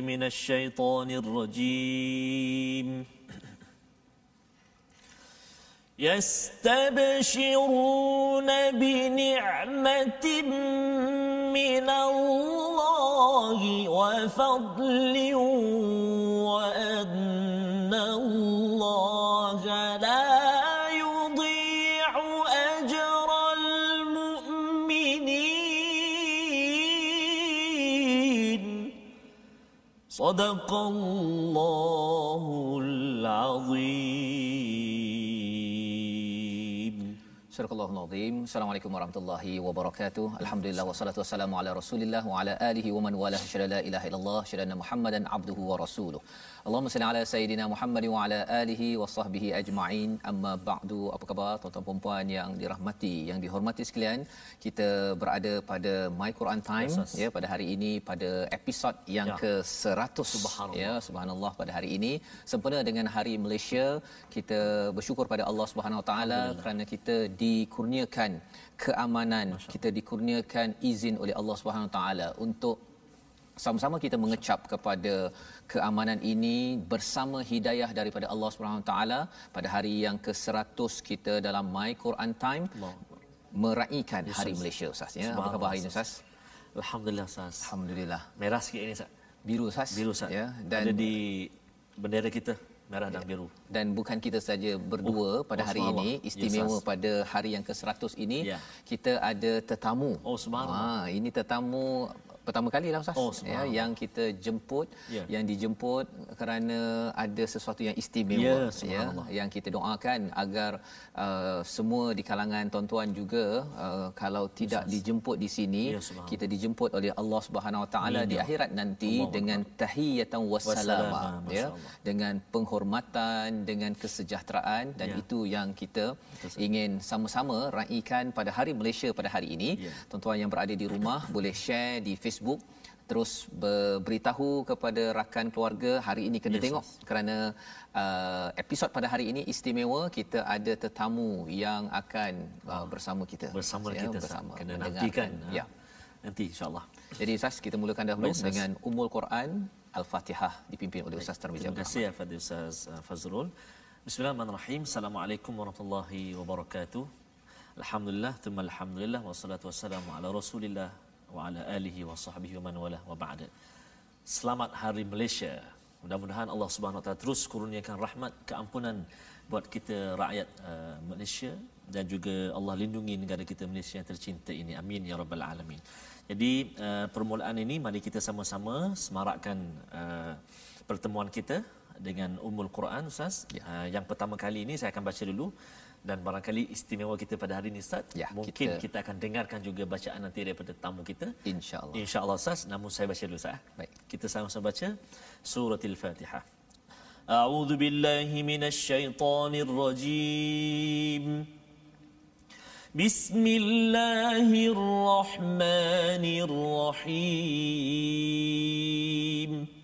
من الشيطان الرجيم. يستبشرون بنعمة من الله وفضل وأن الله لا صدق الله العظيم Surah Al-Azim. Assalamualaikum warahmatullahi wabarakatuh. Alhamdulillah wassalatu wassalamu ala Rasulillah wa ala alihi wa man walah. Syada la ilaha illallah, syada Muhammadan abduhu wa rasuluh. Allahumma salli ala sayidina Muhammad wa ala alihi wa sahbihi ajma'in. Amma ba'du. Apa khabar tuan-tuan dan puan yang dirahmati, yang dihormati sekalian? Kita berada pada My Quran Time Yes, ya pada hari ini pada episod yang Ya. ke-100 Subhanallah. ya subhanallah pada hari ini sempena dengan hari Malaysia kita bersyukur pada Allah Subhanahu Wa Taala kerana kita dikurniakan keamanan kita dikurniakan izin oleh Allah Subhanahu Taala untuk sama-sama kita mengecap kepada keamanan ini bersama hidayah daripada Allah Subhanahu Taala pada hari yang ke-100 kita dalam My Quran Time Allah. Yes, hari. Malaysia Ustaz ya apa khabar hari ini Ustaz Alhamdulillah Ustaz. alhamdulillah Merah sikit ini Ustaz. biru Ustaz Biru Ustaz. ya Dan Ada di bendera kita merah dan biru. dan bukan kita saja berdua Oh, pada hari ini istimewa Yes, pada hari yang ke-100 ini Ya. kita ada tetamu. Oh, subhanallah. Ha ini tetamu pertama kali lah Ustaz Oh, ya yang kita jemput Ya. yang dijemput kerana ada sesuatu yang istimewa Ya, subhanallah. yang kita doakan agar uh, semua di kalangan tuan-tuan juga uh, kalau tidak dijemput di sini Ya, subhanallah. kita dijemput oleh Allah Subhanahu Wa Taala di ya. akhirat nanti Allahu dengan tahiyatan wassalama Wassalama, ya dengan penghormatan dengan kesejahteraan dan Ya. itu yang kita ingin sama-sama raikan pada hari Malaysia pada hari ini Ya. tuan-tuan yang berada di rumah boleh share di Facebook terus beritahu kepada rakan keluarga hari ini kena Yes, tengok kerana uh, episod pada hari ini istimewa kita ada tetamu yang akan uh, bersama kita Bersama Ya, kita bersama Kena nantikan. ha. ya Nanti insya-Allah. jadi Ustaz kita mulakan dahulu Baik, dengan Ummul Quran Al-Fatihah dipimpin oleh Ustaz Tarmizi Terima kasih Al-Fadhil Ustaz uh, Fazrul. Bismillahirrahmanirrahim. Assalamualaikum warahmatullahi wabarakatuh. Alhamdulillah, thumma alhamdulillah wassalatu wassalamu ala Rasulillah wa ala alihi wa sahbihi wa man wala wa ba'da. Selamat Hari Malaysia. Mudah-mudahan Allah Subhanahu Wa Taala terus kurniakan rahmat keampunan buat kita rakyat uh, Malaysia dan juga Allah lindungi negara kita Malaysia yang tercinta ini. Amin ya rabbal alamin. Jadi uh, permulaan ini mari kita sama-sama semarakkan uh, pertemuan kita dengan Ummul Quran Ustaz. Ya. Uh, yang pertama kali ini saya akan baca dulu dan barangkali istimewa kita pada hari ini Ustaz ya, mungkin kita... kita akan dengarkan juga bacaan nanti daripada tamu kita. Insyaallah. Insyaallah Ustaz. Namun saya baca dulu Ustaz eh. baik. Kita sama-sama baca Surah Al-Fatihah. a'udzu billahi minasyaitonir rajim bismillahirrahmanirrahim.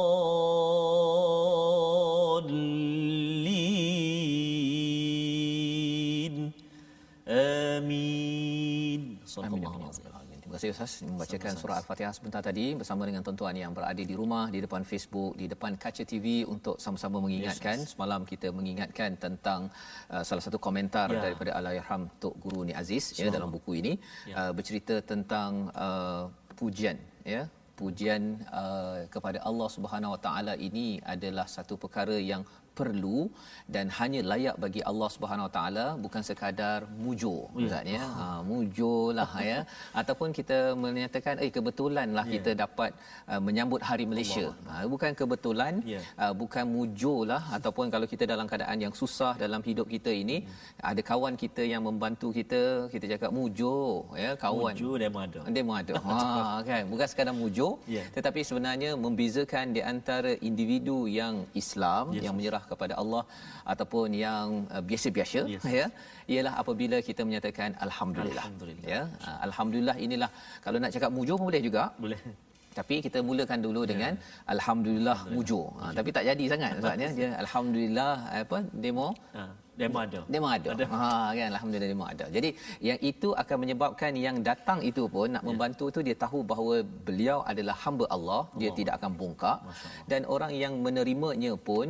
Kasih Ustaz membacakan surah Al-Fatihah sebentar tadi bersama dengan tuan-tuan yang berada di rumah, di depan Facebook, di depan kaca TV untuk sama-sama mengingatkan. Semalam kita mengingatkan tentang uh, salah satu komentar Ya. daripada Allahyarham Tok Guru Ni Aziz ya dalam buku ini Ya. uh, bercerita tentang uh, pujian ya pujian uh, kepada Allah Subhanahu Wa Taala ini adalah satu perkara yang perlu dan hanya layak bagi Allah Subhanahu Wa Taala bukan sekadar mujur Ya. ustaz ya ha mujurlah ya ataupun kita menyatakan eh kebetulanlah Ya. kita dapat uh, menyambut hari Malaysia ha bukan kebetulan Ya. uh, bukan mujurlah ataupun kalau kita dalam keadaan yang susah dalam hidup kita ini ada kawan kita yang membantu kita kita cakap mujur ya kawan Mujur demo ada. demo ada. Ha kan bukan sekadar mujur Ya. tetapi sebenarnya membezakan di antara individu yang Islam Yes. yang menyerah kepada Allah ataupun yang uh, biasa-biasa Yes. ya ialah apabila kita menyatakan alhamdulillah. Alhamdulillah. Ya. Uh, alhamdulillah inilah kalau nak cakap mujur pun boleh juga Boleh. tapi kita mulakan dulu dengan alhamdulillah mujur. Ha, tapi tak jadi sangat ustaz ya. Dia alhamdulillah apa demo Ha, demo ada. demo ada. Ha kan alhamdulillah demo ada. Jadi yang itu akan menyebabkan yang datang itu pun nak membantu tu dia tahu bahawa beliau adalah hamba Allah, dia Allah. tidak akan bongkak dan orang yang menerimanya pun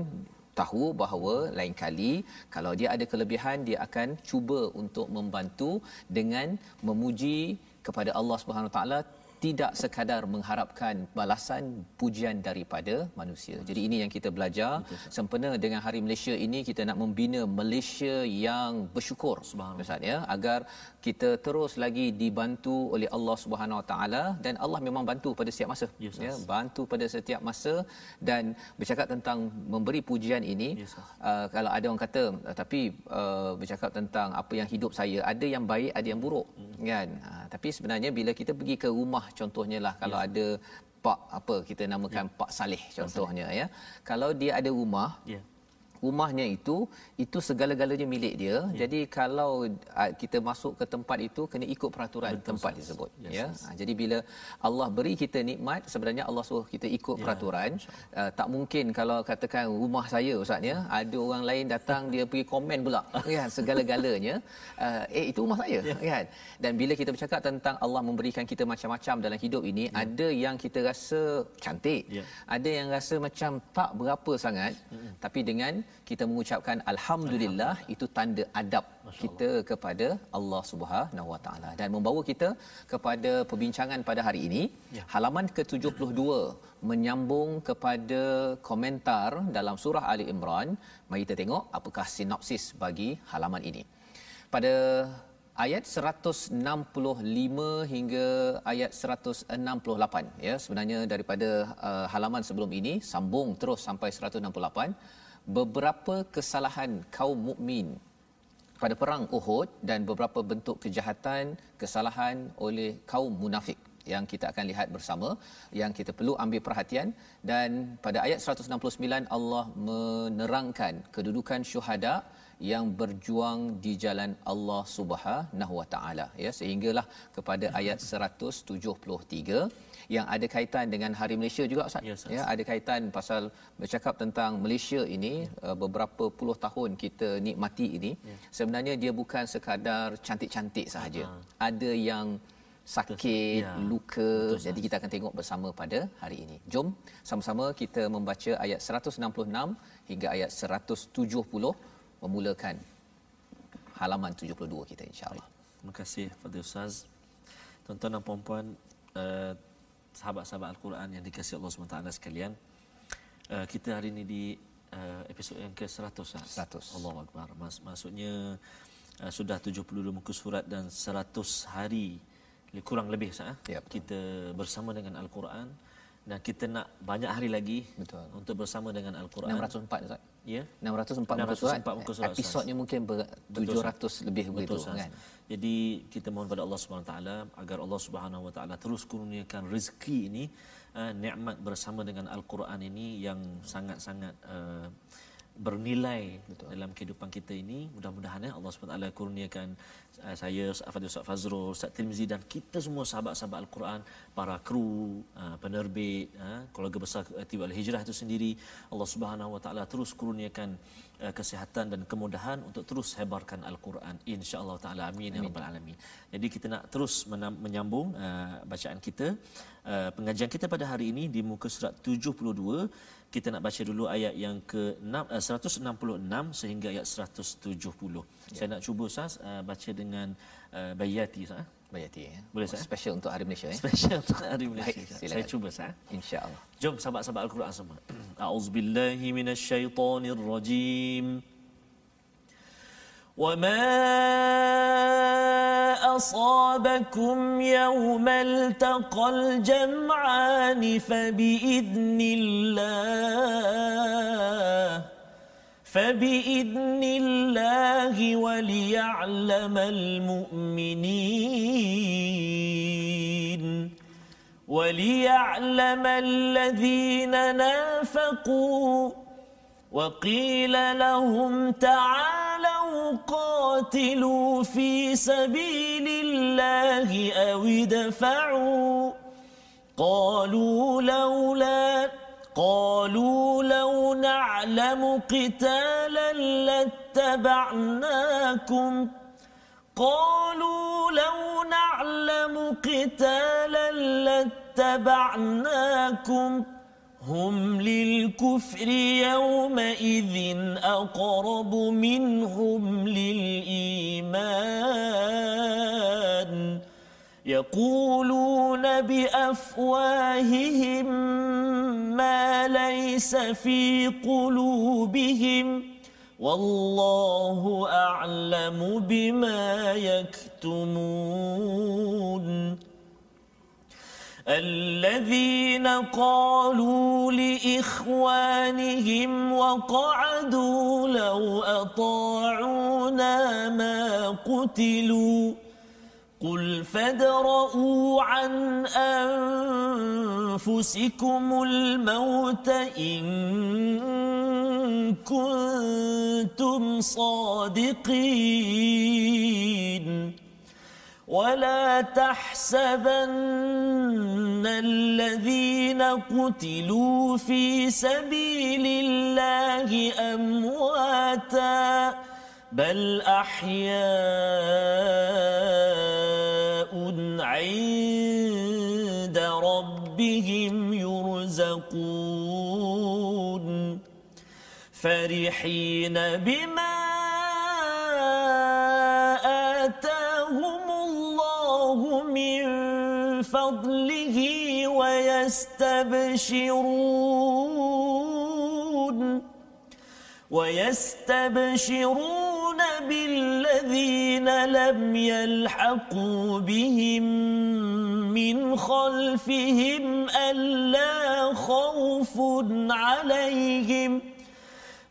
tahu bahawa lain kali kalau dia ada kelebihan dia akan cuba untuk membantu dengan memuji kepada Allah Subhanahu Wa Taala tidak sekadar mengharapkan balasan pujian daripada manusia. Jadi ini yang kita belajar sempena dengan Hari Malaysia ini kita nak membina Malaysia yang bersyukur Subhanallah. Ustaz ya agar kita terus lagi dibantu oleh Allah Subhanahu Wa Taala dan Allah memang bantu pada setiap masa Ustaz. ya bantu pada setiap masa dan bercakap tentang memberi pujian ini Ustaz. uh, kalau ada orang kata uh, tapi uh, bercakap tentang apa yang hidup saya ada yang baik ada yang buruk Hmm. kan uh, tapi sebenarnya bila kita pergi ke rumah contohnya lah kalau Ya. ada pak apa kita namakan Pak Saleh contohnya ya kalau dia ada rumah Ya. Rumahnya itu itu segala-galanya milik dia ya. jadi kalau uh, kita masuk ke tempat itu kena ikut peraturan Betul, tempat Ustaz. tersebut Yes, ya yes. Ha, jadi bila Allah beri kita nikmat sebenarnya Allah suruh kita ikut Ya, peraturan uh, tak mungkin kalau katakan rumah saya ustaz ya ada orang lain datang dia pergi komen pula kan segala-galanya uh, eh itu rumah saya Ya. kan dan bila kita bercakap tentang Allah memberikan kita macam-macam dalam hidup ini ada yang kita rasa cantik Ya. ada yang rasa macam tak berapa sangat tapi dengan kita mengucapkan alhamdulillah itu tanda adab kita kepada Allah Subhanahu Wa Taala. Dan membawa kita kepada perbincangan pada hari ini. Ya. halaman ke-72 menyambung kepada komentar dalam surah Ali Imran. Mari kita tengok apakah sinopsis bagi halaman ini. Pada ayat 165 hingga ayat 168 ya sebenarnya daripada uh, halaman sebelum ini sambung terus sampai 168 beberapa kesalahan kaum mukmin pada perang Uhud dan beberapa bentuk kejahatan kesalahan oleh kaum munafik yang kita akan lihat bersama yang kita perlu ambil perhatian. Dan pada ayat 169 Allah menerangkan kedudukan syuhada yang berjuang di jalan Allah Subhanahu Wa Taala ya. Sehinggalah kepada ayat 173 yang ada kaitan dengan Hari Malaysia juga Ustaz? Ya, ya ada kaitan pasal bercakap tentang Malaysia ini uh, beberapa puluh tahun kita nikmati ini. Sebenarnya dia bukan sekadar cantik-cantik sahaja. Ada yang sakit Ya. luka. Betul, jadi kita akan tengok bersama pada hari ini. Jom sama-sama kita membaca ayat 166 hingga ayat 170 memulakan halaman 72 kita insyaallah Terima kasih Fadil Ustaz. Tuan-tuan dan puan-puan, uh, sahabat-sahabat Al-Quran yang dikasihi Allah SWT sekalian. Uh, kita hari ini di uh, episod yang ke-100 Ustaz. 100. Allahu Akbar. Mas, maksudnya uh, sudah 72 muka surat dan 100 hari kurang lebih Ustaz. eh, Ya, betul. kita bersama dengan Al-Quran dan kita nak banyak hari lagi Betul. untuk bersama dengan Al-Quran. 604 Ustaz Ya. 604 muka surat 604 muka surat, episodnya mungkin ber, Betul, 700 lebih begitu kan Jadi kita mohon pada Allah Subhanahu Taala agar Allah Subhanahu Wa Taala terus kurniakan rezeki ini uh, nikmat bersama dengan Al-Quran ini yang sangat-sangat uh, bernilai Betul. dalam kehidupan kita ini mudah-mudahan ya Allah SWT kurniakan uh, saya Ustaz Fadil Ustaz Fazrul Ustaz Tirmizi dan kita semua sahabat-sahabat Al-Quran para kru uh, penerbit uh, keluarga besar TV Al-Hijrah itu sendiri Allah Subhanahu Wa Taala terus kurniakan uh, kesihatan dan kemudahan untuk terus sebarkan Al-Quran insya-Allah taala amin, ya rabbal alamin. Jadi kita nak terus menyambung uh, bacaan kita uh, pengajian kita pada hari ini di muka surat 72 kita nak baca dulu ayat yang ke 6, uh, 166 sehingga ayat 170. Ya. Saya nak cuba Ustaz uh, baca dengan uh, Bayati Ustaz. eh. Bayati ya. Boleh, Ustaz? Special untuk Hari Malaysia ya. Special untuk hari Malaysia. Baik, Ustaz. silakan. Saya cuba Ustaz. Insya-Allah. Jom sahabat-sahabat Al-Quran semua. A'udzubillahi minasyaitonir rajim. وما أصابكم يوم التقى الجمعان فبإذن الله فبإذن الله وليعلم المؤمنين وليعلم الذين نافقوا وقيل لهم تعالوا قاتلوا في سبيل الله أو ادفعوا قالوا لولا قالوا لو نعلم قتالا لاتبعناكم. قالوا لو نعلم قتالا لاتبعناكم. هم للكفر يومئذ أقرب منهم للإيمان. يقولون بأفواههم ما ليس في قلوبهم والله أعلم بما يكتمون. الذين قالوا لإخوانهم وقعدوا لو أطاعونا ما قتلوا قل فادرءوا عن أنفسكم الموت إن كنتم صادقين ولا تحسبن الذين قتلوا في سبيل الله أمواتا بل أحياء عند ربهم يرزقون. فرحين بما آتاهم الله من فضله ويستبشرون. ويستبشرون بالذين لم يلحقوا بهم من خلفهم ألا خوف عليهم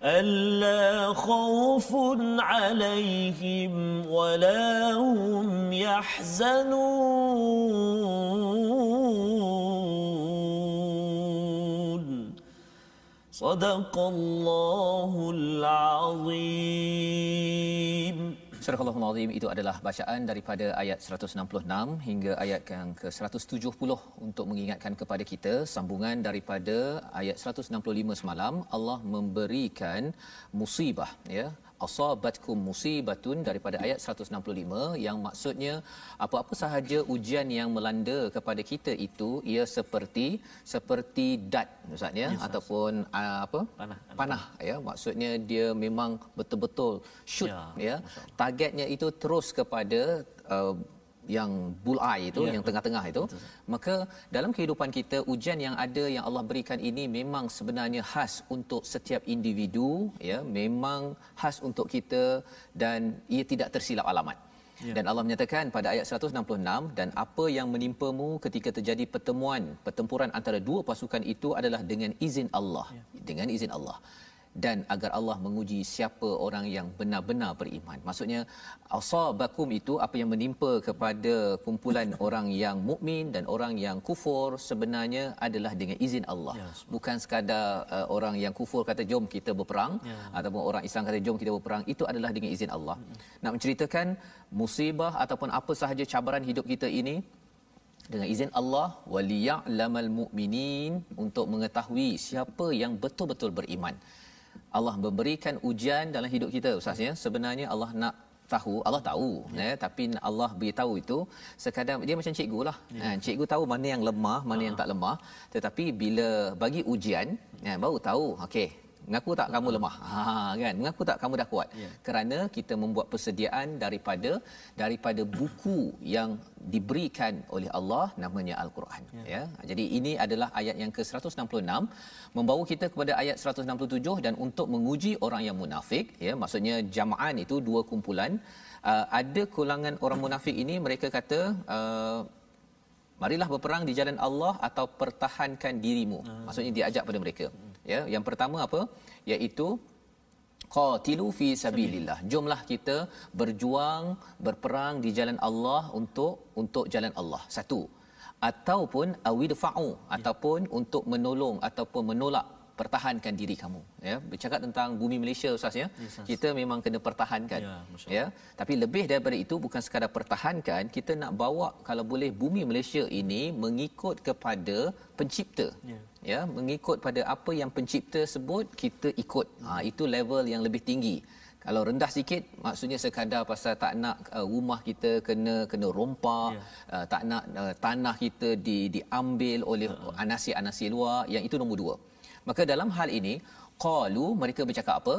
ألا خوف عليهم ولا هم يحزنون. صدق الله العظيم Surah Al-Rahman Azim itu adalah bacaan daripada ayat 166 hingga ayat yang ke-170 untuk mengingatkan kepada kita sambungan daripada ayat 165 semalam Allah memberikan musibah ya asabatkum musibatun daripada ayat 165 yang maksudnya apa-apa sahaja ujian yang melanda kepada kita itu ia seperti seperti dat ustaz ya? Yes, ataupun uh, apa? Panah. panah ya? Maksudnya dia memang betul-betul shoot Ya, ya, targetnya itu terus kepada uh, yang bullseye itu Ya, yang tengah-tengah itu maka dalam kehidupan kita ujian yang ada yang Allah berikan ini memang sebenarnya khas untuk setiap individu ya. Memang khas untuk kita dan ia tidak tersilap alamat. Ya. dan Allah menyatakan pada ayat 166 dan apa yang menimpamu ketika terjadi pertemuan pertempuran antara dua pasukan itu adalah dengan izin Allah. Dengan izin Allah dan agar Allah menguji siapa orang yang benar-benar beriman. Maksudnya asabakum itu apa yang menimpa kepada kumpulan orang yang mukmin dan orang yang kufur sebenarnya adalah dengan izin Allah. Ya, Bukan sekadar uh, orang yang kufur kata jom kita berperang Ya. ataupun orang Islam kata jom kita berperang itu adalah dengan izin Allah. Nak menceritakan musibah ataupun apa sahaja cabaran hidup kita ini dengan izin Allah waliya'lamal mu'minin untuk mengetahui siapa yang betul-betul beriman. Allah memberikan ujian dalam hidup kita ustaz ya. Sebenarnya Allah nak tahu, Allah tahu ya, tapi Allah beritahu itu sekadar dia macam cikgu lah. Ya. Ha, cikgu tahu mana yang lemah, mana yang tak lemah, tetapi bila bagi ujian ya, baru tahu okey mengaku tak kamu lemah? Ha kan? Mengaku tak kamu dah kuat? Ya. kerana kita membuat persediaan daripada daripada buku yang diberikan oleh Allah namanya al-Quran. Ya. ya? Jadi ini adalah ayat yang ke-166 membawa kita kepada ayat 167 dan untuk menguji orang yang munafik ya? Maksudnya jama'an itu dua kumpulan. Uh, ada kulangan orang munafik ini mereka kata uh, marilah berperang di jalan Allah atau pertahankan dirimu. Maksudnya diajak pada mereka ya yang pertama apa? Iaitu qatilu fi sabilillah. Jomlah kita berjuang berperang di jalan Allah untuk untuk jalan Allah. Satu. Ataupun awidfa'u ataupun untuk menolong ataupun menolak pertahankan diri kamu. Ya bercakap tentang bumi Malaysia ustaz ya. Kita memang kena pertahankan Ya, ya. Tapi lebih daripada itu bukan sekadar pertahankan kita nak bawa kalau boleh bumi Malaysia ini mengikut kepada pencipta. Ya. Ya mengikut pada apa yang pencipta sebut kita ikut. Ha itu level yang lebih tinggi. Kalau rendah sikit maksudnya sekadar pasal tak nak uh, rumah kita kena kena rompak Ya. uh, tak nak uh, tanah kita di diambil oleh anasi-anasi luar yang itu nombor dua. Maka dalam hal ini qalu mereka bercakap apa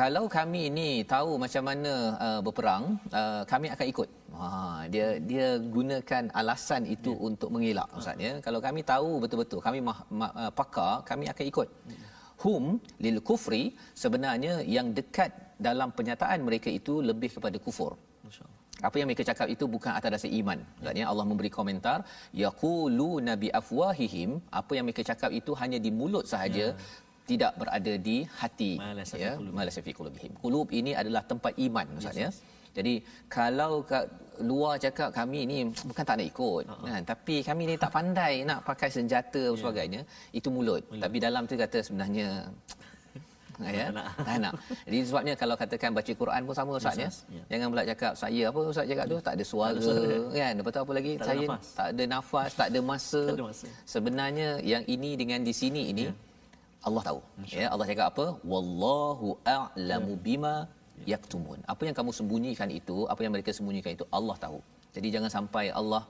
kalau kami ini tahu macam mana uh, berperang uh, kami akan ikut ha dia dia gunakan alasan itu yeah. untuk mengelak ustaz ya kalau kami tahu betul-betul kami mah, ma, uh, pakar kami akan ikut hum lil kufri sebenarnya yang dekat dalam penyataan mereka itu lebih kepada kufur Masya-Allah. apa yang mereka cakap itu bukan atas dasar iman. Maksudnya Allah memberi komentar yaqulu nabi afwahihim apa yang mereka cakap itu hanya di mulut sahaja ya. Tidak berada di hati ya qulubihim. ma laysa fi qulubihim. Qulub ini adalah tempat iman maksudnya. Yes, Jadi kalau kat luar cakap kami ni bukan tak nak ikut uh-huh. kan tapi kami ni tak pandai nak pakai senjata dan sebagainya itu mulut. mulut tapi dalam tu kata sebenarnya ya Tak nak. tak nak jadi sebabnya kalau katakan baca Quran pun sama ustaz ya Ustaz, ya. jangan pula cakap saya apa ustaz cakap tu tak ada suara, Tak ada suara. kan lepas tu apa lagi Tak ada saya nafas. tak ada nafas tak ada masa Tak ada masa. sebenarnya yang ini dengan di sini ini Allah tahu. Ya Allah cakap apa? Wallahu a'lamu bima yaktumun. Apa yang kamu sembunyikan itu apa yang mereka sembunyikan itu Allah tahu. Jadi jangan sampai Allah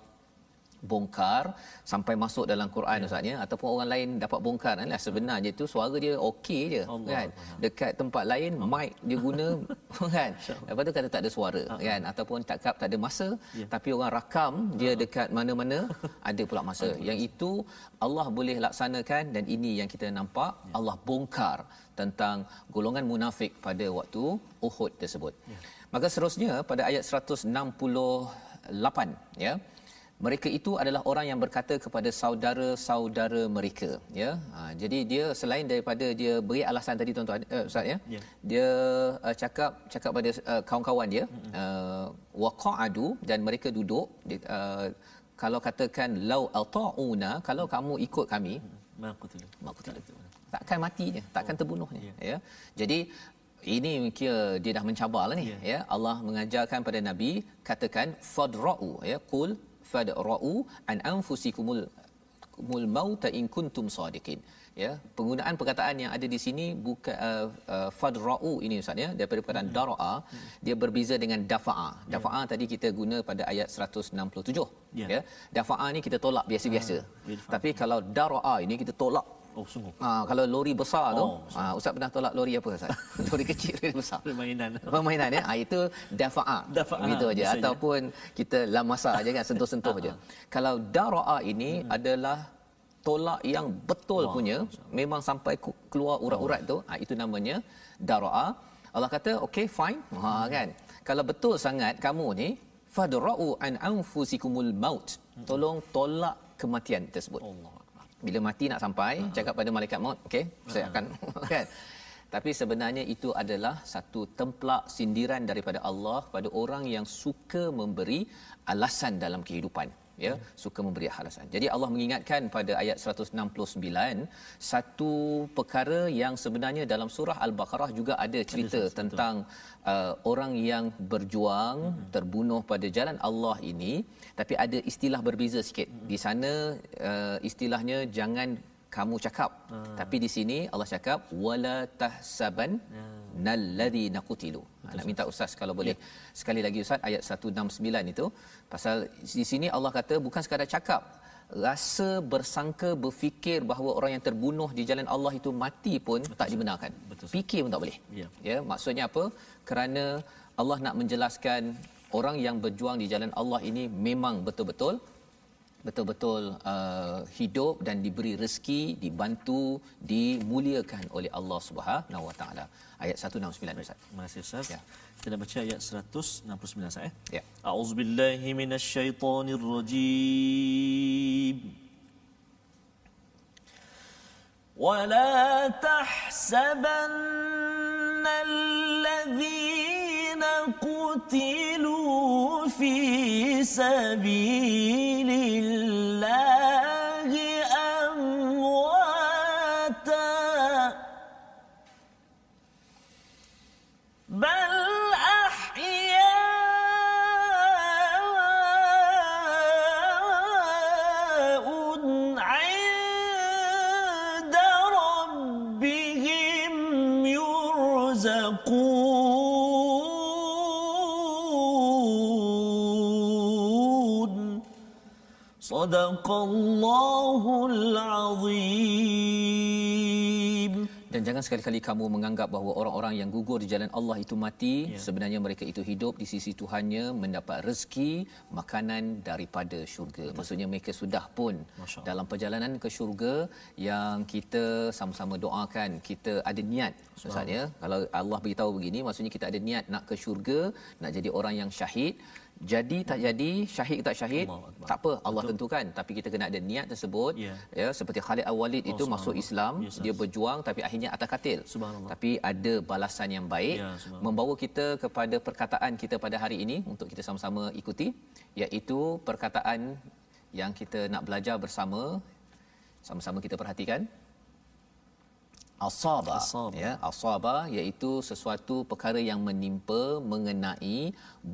bongkar sampai masuk dalam Quran ya. ustaz ya? Ataupun orang lain dapat bongkar kan? Sebenarnya itu suara dia okey je Allah kan? Allah. dekat tempat lain mic dia guna kan? Lepas tu kata tak ada suara Ah, kan? Ataupun cakap tak ada masa Ya. tapi orang rakam dia dekat mana-mana ada pula masa. Yang itu Allah boleh laksanakan dan ini yang kita nampak Ya. Allah bongkar tentang golongan munafik pada waktu Uhud tersebut. Ya. maka seterusnya pada ayat 168 ya mereka itu adalah orang yang berkata kepada saudara-saudara mereka ya. Ha, jadi dia selain daripada dia beri alasan tadi tuan-tuan uh, ustaz ya Ya. dia uh, cakap cakap pada uh, kawan-kawan dia uh, waqa'adu dan mereka duduk dia, uh, kalau katakan lau ata'una kalau kamu ikut kami Ma qutilu. mak aku tidak takkan matinya takkan terbunuhnya ya. Jadi ini kira dia dah mencabar lah ni Ya. ya. Allah mengajarkan pada nabi katakan fadrau ya. Qul fadrau an anfusikumul kumul mauta in kuntum sadiqin ya penggunaan perkataan yang ada di sini bukan uh, uh, fadrau ini ustaz ya daripada perkataan Hmm. daraa dia berbeza dengan dafa'a dafa'a tadi kita guna pada ayat 167 Ya. ya dafa'a ni kita tolak biasa-biasa yadfa'. tapi kalau daraa ini kita tolak Oh sungguh. Ha, kalau lori besar tu, Oh, ha, Ustaz pernah tolak lori apa Ustaz? lori kecil, lori besar. Permainan. Permainan ya. Ha, itu dafa'a. Dafa'a, Begitu aja ataupun kita lamasa aja kan sentuh-sentuh aja. Kalau dara'a ini Hmm. adalah tolak yang betul Wah, punya, memang sampai keluar urat-urat tu, ha, itu namanya dara'a. Allah kata, okay fine. Ha kan. Kalau betul sangat kamu ni fadra'u an anfusikumul maut. Tolong tolak kematian tersebut Allah. Bila mati nak sampai uh-huh. cakap pada malaikat maut okey saya akan kan? Tapi sebenarnya itu adalah satu templak sindiran daripada Allah kepada orang yang suka memberi alasan dalam kehidupan ya suka memberi alasan. Jadi Allah mengingatkan pada ayat 169 satu perkara yang sebenarnya dalam surah Al-Baqarah juga ada cerita Ada, tentang uh, orang yang berjuang Hmm. terbunuh pada jalan Allah ini tapi ada istilah berbeza sikit. Hmm. Di sana uh, istilahnya jangan kamu cakap. Ah. Tapi di sini Allah cakap wala tahsaban Ya. Nalladhi. Ha, nak minta ustaz kalau boleh. Sekali lagi ustaz ayat 169 itu pasal di sini Allah kata bukan sekadar cakap rasa bersangka berfikir bahawa orang yang terbunuh di jalan Allah itu mati pun Betul. tak dibenarkan. Betul. Fikir pun tak boleh. Ya. ya, maksudnya apa? Kerana Allah nak menjelaskan orang yang berjuang di jalan Allah ini memang betul-betul betul-betul uh, hidup dan diberi rezeki, dibantu, dimuliakan oleh Allah Subhanahu Wa Taala. Ayat 169 Ustaz. Terima kasih Ustaz. Ya. Kita nak baca ayat 169 Ustaz eh. Ya. A'udzubillahi minasyaitonirrajim. ولا تحسبن الذين قتلوا في سبيل Sadaqallahul Azim. Dan jangan sekali-kali kamu menganggap bahawa orang-orang yang gugur di jalan Allah itu mati. Ya. Sebenarnya mereka itu hidup di sisi Tuhannya mendapat rezeki makanan daripada syurga. Betul. Maksudnya mereka sudah pun Masya dalam perjalanan ke syurga yang kita sama-sama doakan. Kita ada niat. Maksudnya kalau Allah beritahu begini maksudnya kita ada niat nak ke syurga, nak jadi orang yang syahid jadi tak jadi syahid tak syahid tak apa Allah Betul. tentukan. Tapi kita kena ada niat tersebut yeah. ya seperti Khalid Al-Walid oh, itu masuk Islam yes, dia berjuang tapi akhirnya atas katil. Tapi ada balasan yang baik yeah, membawa kita kepada perkataan kita pada hari ini untuk kita sama-sama ikuti iaitu perkataan yang kita nak belajar bersama sama-sama kita perhatikan asaba ya asaba iaitu sesuatu perkara yang menimpa mengenai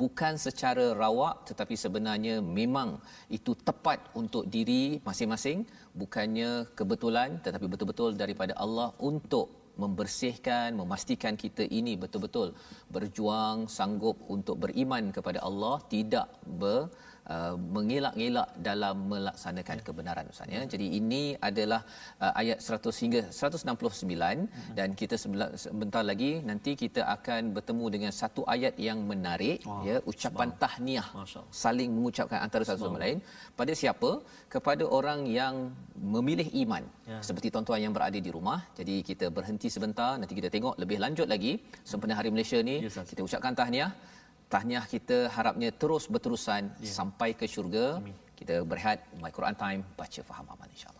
bukan secara rawak tetapi sebenarnya memang itu tepat untuk diri masing-masing bukannya kebetulan tetapi betul-betul daripada Allah untuk membersihkan memastikan kita ini betul-betul berjuang sanggup untuk beriman kepada Allah tidak ber Uh, mengelak-elak dalam melaksanakan kebenaran Ustaz ya. Jadi ini adalah uh, ayat 100 hingga 169 hmm. dan kita sebentar lagi nanti kita akan bertemu dengan satu ayat yang menarik wow. ya ucapan tahniah saling mengucapkan antara satu sama lain pada siapa kepada orang yang memilih iman ya. seperti tuan-tuan yang berada di rumah. Jadi kita berhenti sebentar nanti kita tengok lebih lanjut lagi sempena hari Malaysia ni ya, kita ucapkan tahniah tahniah kita harapnya terus berterusan yeah. sampai ke syurga. Amin. Kita berehat My Quran Time baca faham aman insya-Allah.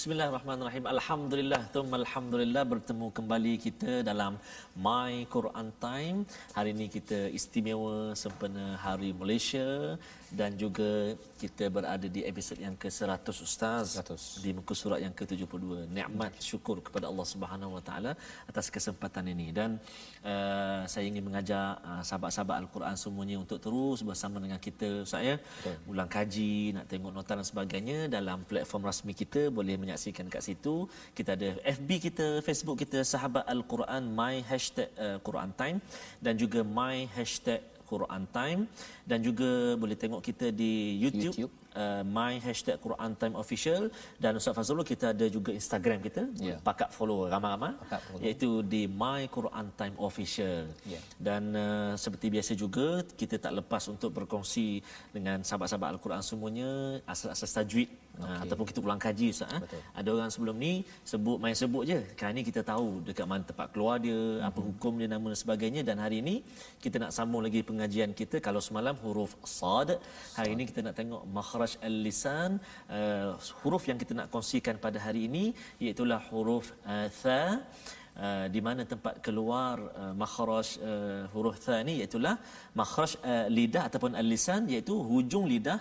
Bismillahirrahmanirrahim. Alhamdulillah, thumma alhamdulillah bertemu kembali kita dalam My Quran Time. Hari ini kita istimewa sempena Hari Malaysia dan juga kita berada di episod yang ke-100 Ustaz. 100. di muka surat yang ke-72 nikmat syukur kepada Allah Subhanahu Wa Taala atas kesempatan ini. Dan uh, saya ingin mengajak uh, sahabat-sahabat Al-Quran semuanya untuk terus bersama dengan kita Ustaz ya. Ulang kaji nak tengok nota dan sebagainya dalam platform rasmi kita boleh menyaksikan kat situ. Kita ada FB kita Facebook kita sahabat Al-Quran my hashtag uh, Quran Time. Dan juga my hashtag Quran Time dan juga boleh tengok kita di YouTube, YouTube. Uh, my hashtag Quran Time Official dan Ustaz Fazlul kita ada juga Instagram kita yeah. pakat follow ramai-ramai iaitu di My Quran Time Official yeah. dan uh, seperti biasa juga kita tak lepas untuk berkongsi dengan sahabat-sahabat Al-Quran semuanya asas-asas tajwid okay. uh, ataupun kita ulang kaji Ustaz uh. ada orang sebelum ni sebut main sebut je kali ni kita tahu dekat mana tempat keluar dia mm-hmm. apa hukum dia nama dan sebagainya dan hari ini kita nak sambung lagi pengajian kita kalau semalam huruf sad hari ini kita nak tengok makhraj al-lisan uh, huruf yang kita nak kongsikan pada hari ini iaitu huruf uh, tha Uh, di mana tempat keluar uh, makhraj uh, huruf tha ni iaitu makhraj uh, lidah ataupun al-lisan iaitu hujung lidah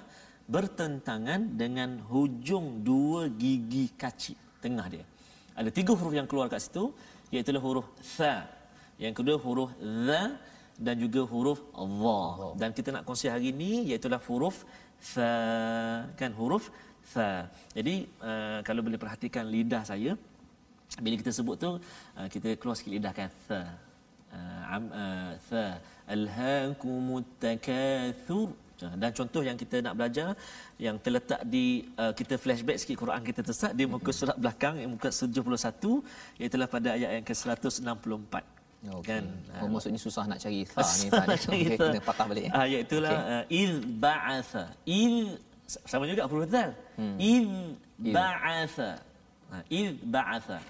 bertentangan dengan hujung dua gigi kacip tengah dia. Ada tiga huruf yang keluar kat situ iaitu huruf tha. Yang kedua huruf za dan juga huruf dha. Dan kita nak kongsi hari ini iaitu huruf fa kan huruf fa jadi uh, kalau boleh perhatikan lidah saya bila kita sebut tu uh, kita keluar sikit lidah kan fa uh, am uh, fa alhaakumut takathur dan contoh yang kita nak belajar yang terletak di uh, kita flashback sikit Quran kita tersat di muka surat belakang muka 71 iaitu pada ayat yang ke-164 Okay. Kan? Oh, maksudnya susah nak cari tha ni tadi. Okay, kena patah balik. Ah, ya itulah okay. uh, il ba'atha. Il sama juga huruf dal. Hmm. Il ba'atha. Ha, il ba'atha.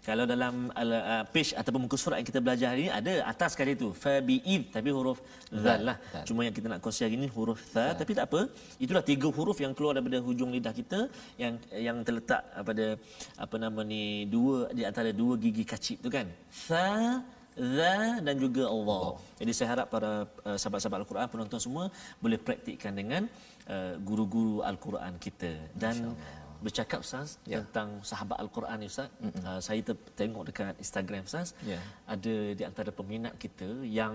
Kalau dalam uh, page ataupun muka surat yang kita belajar hari ini ada atas kali itu fa bi id tapi huruf zal lah. Cuma yang kita nak kongsi hari ini huruf tha tapi tak apa. Itulah tiga huruf yang keluar daripada hujung lidah kita yang yang terletak pada apa nama ni dua di antara dua gigi kacip tu kan. Tha za dan juga Allah. Jadi saya harap para uh, sahabat-sahabat al-Quran penonton semua boleh praktikkan dengan uh, guru-guru al-Quran kita. Dan bercakap Ustaz ya. tentang sahabat al-Quran ni Ustaz. Mm-hmm. Uh, saya ter- tengok dekat Instagram Ustaz ya. ada di antara peminat kita yang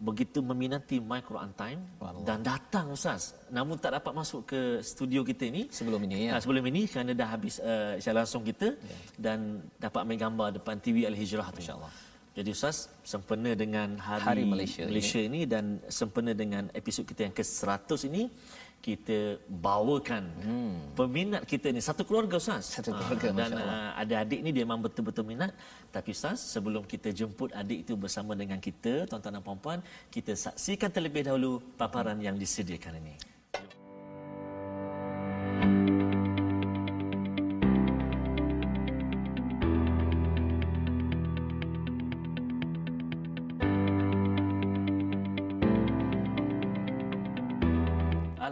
begitu meminati My Quran Time Allah. dan datang Ustaz namun tak dapat masuk ke studio kita ini sebelum ini ya. Uh, sebelum ini kerana dah habis uh, siaran langsung kita ya. dan dapat ambil gambar depan TV Al-Hijrah tu. Insya-Allah. Jadi Ustaz sempena dengan hari, hari Malaysia, Malaysia ini. ini dan sempena dengan episod kita yang ke-100 ini kita bawakan hmm. peminat kita ni satu keluarga Ustaz. Satu keluarga uh, dan uh, ada adik ni dia memang betul-betul minat tapi Ustaz sebelum kita jemput adik itu bersama dengan kita tuan-tuan dan puan-puan kita saksikan terlebih dahulu paparan yang disediakan ini.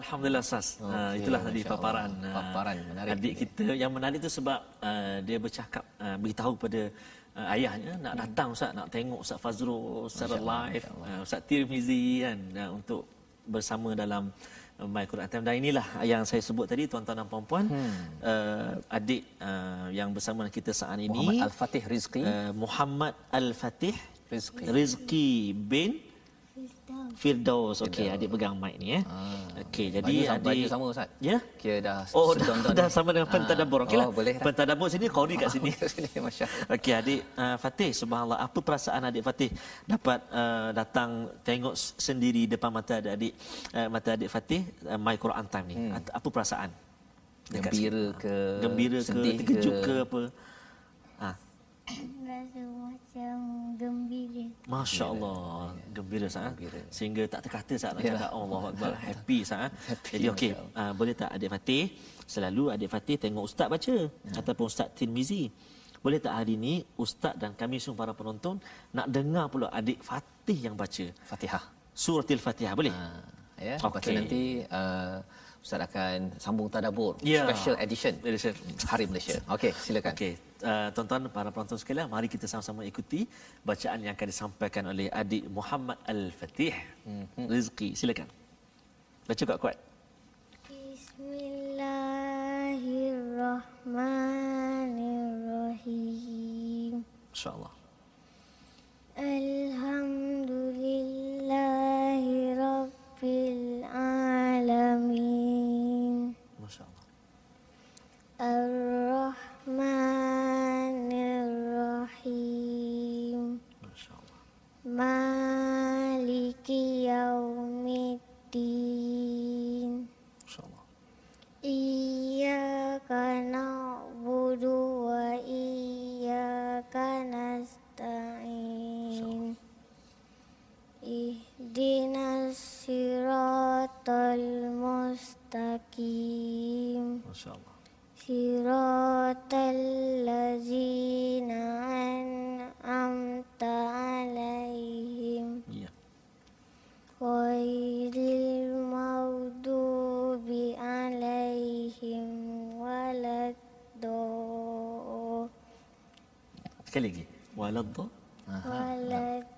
Alhamdulillah Sas. Okay, uh, itulah tadi paparan, uh, paparan menarik. adik kita yang menarik itu sebab uh, dia bercakap uh, beritahu pada uh, ayahnya nak hmm. datang Ustaz nak tengok Ustaz Fazrul secara live. uh, Ustaz Tirmizi kan uh, untuk bersama dalam uh, My Quran Time. Dan inilah yang saya sebut tadi tuan-tuan dan puan-puan. Hmm. uh, adik uh, yang bersama kita saat ini Muhammad Al-Fatih Rizki uh, Muhammad Al-Fatih Rizki Rizki bin Firdaus. Okey, adik pegang mic ni eh. Ah. Okey, jadi baju adik baju sama Ustaz. Ya? Kira dah Oh, dah, dah sama dengan pentadabbur. Okeylah. Oh, boleh. Pentadabbur sini, qori kat sini. sini, masya-Allah. Okey, adik uh, Fatih, subhanallah, apa perasaan adik Fatih dapat uh, datang tengok sendiri depan mata adik uh, mata adik Fatih uh, My Quran Time ni? Hmm. Apa perasaan? Gembira ke? Gembira ke? Terkejut ke, ke apa? Ah. Rasa macam gembira. Masya Allah, gembira sangat. Sehingga tak terkata saat nak cakap oh, Allah Akbar, happy sangat. Jadi okey, uh, boleh tak adik Fatih, selalu adik Fatih tengok ustaz baca ya. ataupun ustaz Tirmizi. Boleh tak hari ini ustaz dan kami semua para penonton nak dengar pula adik Fatih yang baca Fatihah. Suratul Fatihah boleh? Ha, ya. Okay. nanti uh, Ustaz akan sambung tadabbur yeah. special edition edition Hari Malaysia. Okey, silakan. Okey, uh, tuan-tuan para penonton sekalian, mari kita sama-sama ikuti bacaan yang akan disampaikan oleh adik Muhammad Al-Fatih. Mm-hmm. Rizki, silakan. Baca kuat-kuat. Bismillahirrahmanirrahim. Insya-Allah. Alhamdulillahirabbil. Ar-Rahmanir-Rahim. Maliki Yawmiddin Iyaka na'budu wa Iyaka nasta'in. Ihdinas siratal mustaqim. صراط الذين أنعمت عليهم. غير المغضوب عليهم ولا الضالين. ولا آه. نعم. الضالين ولا الضالين.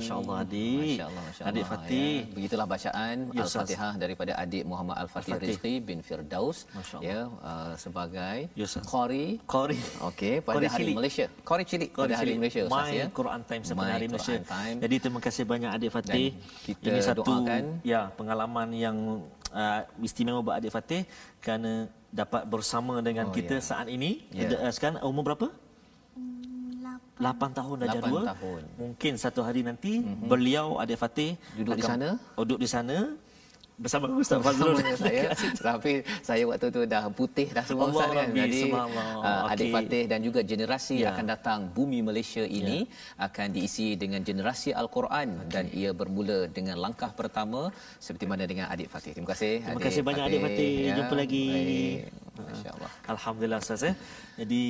Masya-Allah adik. Masya-Allah, masya-Allah. Adik Fatih. Ya. Begitulah bacaan Ya, Al-Fatihah daripada adik Muhammad Al-Fatih Al-Fatih. Rizqi bin Firdaus Masya-Allah. ya uh, sebagai Ya, Ustaz. qari Qari. Okey, pada Qari hari. Malaysia. Qari cilik pada hari Malaysia Ustaz My ya. Quran Time sempena My hari Malaysia. Time. Jadi terima kasih banyak adik Fatih. Dan kita Ini satu doakan. ya pengalaman yang uh, istimewa buat adik Fatih kerana dapat bersama dengan Oh, kita ya. saat ini. Ya. Yeah. Sekarang umur berapa? 8 tahun Lapan 2. tahun. Mungkin satu hari nanti mm-hmm. beliau adik Fatih Duduk di sana? Oh, duduk di sana bersama Ustaz Fazrul Bersama saya tapi saya waktu tu dah putih dah semua Allah Ustaz kan jadi uh, adik Okey. Fatih dan juga generasi Ya. akan datang bumi Malaysia ini akan diisi dengan generasi al-Quran dan ia bermula dengan langkah pertama seperti mana dengan adik Fatih terima kasih Terima kasih banyak adik Fatih. Jumpa lagi. baik. masya-Allah Alhamdulillah Ustaz eh. Jadi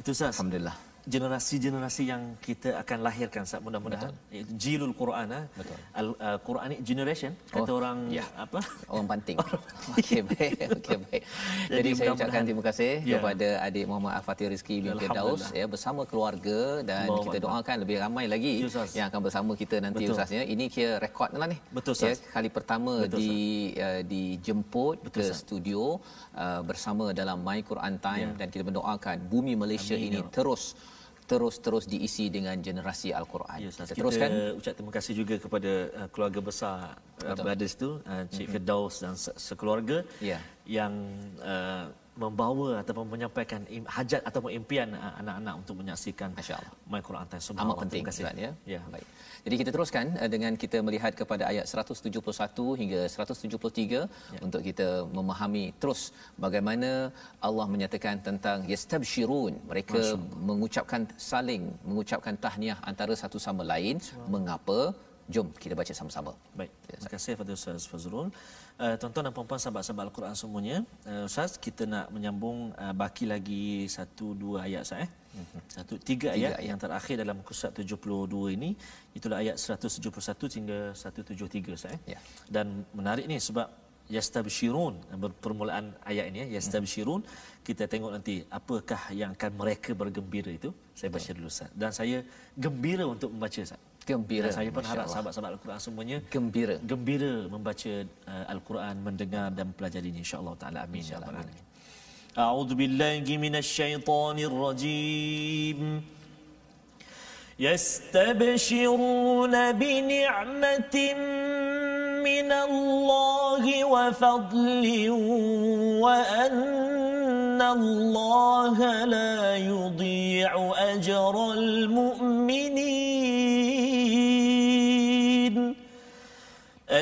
itu Ustaz. alhamdulillah generasi-generasi yang kita akan lahirkan saat mudah-mudahan iaitu jilul Quran ah. Betul. Al uh, Quranic generation kata Oh, orang ya. apa? Orang panting. Okey baik. Okey baik. Jadi, Jadi saya ucapkan terima kasih Ya. kepada adik Muhammad Al-Fatih Rizki bin Firdaus ya bersama keluarga dan Allahu kita doakan lebih ramai lagi Ya, Ustaz. yang akan bersama kita nanti Betul. Ustaz ya. Ini kira rekod lah ni. Betul, Ya, Ustaz. kali pertama Betul, di uh, dijemput Betul, ke Ustaz. studio uh, bersama dalam My Quran Time Ya. dan kita mendoakan bumi Malaysia Amin, ini ya terus terus terus diisi dengan generasi al-Quran. Ya, kita Kita teruskan. ucap terima kasih juga kepada uh, keluarga besar uh, Brothers tu, uh, Cik Firdaus dan se- sekeluarga Ya. yang uh, membawa ataupun menyampaikan im- hajat ataupun impian uh, anak-anak untuk menyaksikan. My Quran Time. amat penting Terima kasih. Ustaz ya. Ya. Baik. Jadi kita teruskan uh, dengan kita melihat kepada ayat 171 hingga 173 Ya. untuk kita memahami terus bagaimana Allah menyatakan tentang yastabshirun. Mereka mengucapkan saling mengucapkan tahniah antara satu sama lain. Mengapa? Jom kita baca sama-sama. Baik, terima kasih kepada Ustaz Fazrul. Uh, tuan-tuan dan puan-puan sahabat-sahabat Al-Quran semuanya, uh, Ustaz kita nak menyambung uh, baki lagi satu dua ayat Ustaz eh. Satu tiga ayat, ayat. yang terakhir dalam muka surat 72 ini itulah ayat 171 hingga 173 Ustaz eh. Ya. Dan menarik ni sebab yastabshirun permulaan ayat ini ya yastabshirun kita tengok nanti apakah yang akan mereka bergembira itu saya baca dulu Ustaz dan saya gembira untuk membaca Ustaz Gembira. dan saya pun Masya harap Allah. sahabat-sahabat Al-Quran semuanya Gembira. gembira membaca uh, Al-Quran, mendengar dan pelajari ini insya-Allah taala. Amin ya rabbal alamin. A'udzu billahi minasyaitonir rajim. يستبشرون بنعمة من الله وفضل وأن الله لا يضيع أجر المؤمنين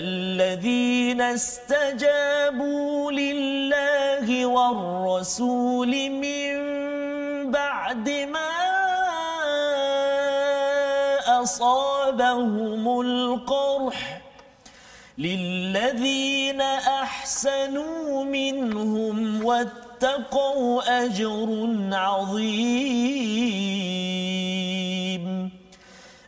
الذين استجابوا لله والرسول من بعد ما أصابهم القرح للذين أحسنوا منهم واتقوا أجر عظيم.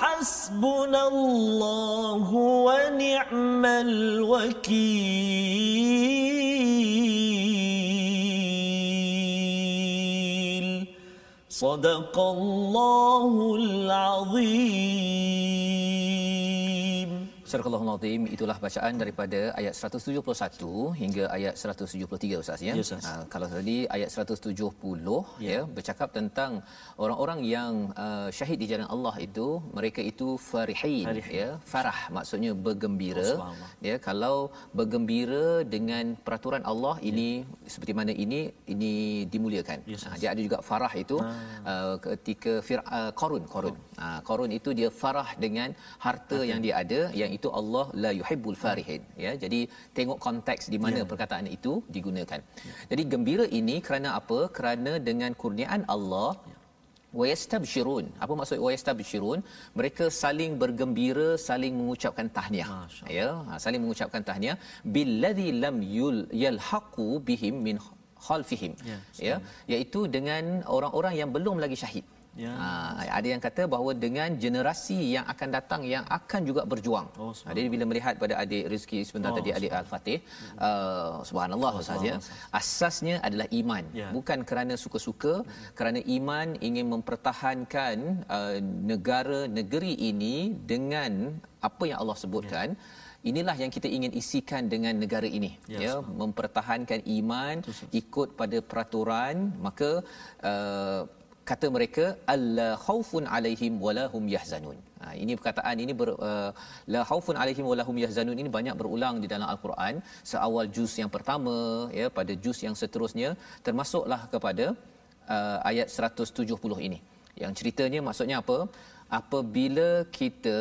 حسبنا الله ونعم الوكيل. صدق الله العظيم. Surah Al-Azim itulah bacaan daripada ayat 171 hingga ayat 173 Ustaz ya. Ya, Ustaz. Ah, kalau tadi ayat 170 ya. ya bercakap tentang orang-orang yang uh, syahid di jalan Allah itu mereka itu farihin, Farihin. ya. Farah maksudnya bergembira Oh, ya. Kalau bergembira dengan peraturan Allah ini seperti mana ini ini dimuliakan. Ya, Ustaz. Ah, dia ada juga farah itu uh, ketika Fir uh, Qarun Qarun. Uh, Qarun itu dia farah dengan harta yang dia ada yang itu Allah la yuhibbul farihin. Ya. Jadi tengok konteks di mana perkataan itu digunakan. Jadi gembira ini kerana apa? Kerana dengan kurniaan Allah wayastabshirun. Apa maksud wayastabshirun? Mereka saling bergembira saling mengucapkan tahniah. Ya ha, saling mengucapkan tahniah. Billadzi lam yul yalhaqu bihim min khalfihim. Ya, ya iaitu dengan orang-orang yang belum lagi syahid Ya. Ha, ada yang kata bahawa dengan generasi yang akan datang yang akan juga berjuang. Oh, jadi bila melihat pada adik Rizki sebentar oh, tadi adik Al-Fatih, uh, subhanallah oh, Ustaz ya. Asasnya adalah iman. Ya. Bukan kerana suka-suka, hmm. kerana iman ingin mempertahankan uh, negara negeri ini dengan apa yang Allah sebutkan. Ya. Inilah yang kita ingin isikan dengan negara ini yes, ya mempertahankan iman ikut pada peraturan maka uh, kata mereka alla khaufun alaihim wala hum yahzanun. Ha, ini perkataan ini ber, uh, la khaufun alaihim wala hum yahzanun ini banyak berulang di dalam al-Quran seawal juz yang pertama ya pada juz yang seterusnya termasuklah kepada uh, ayat 170 ini. Yang ceritanya maksudnya apa? Apabila kita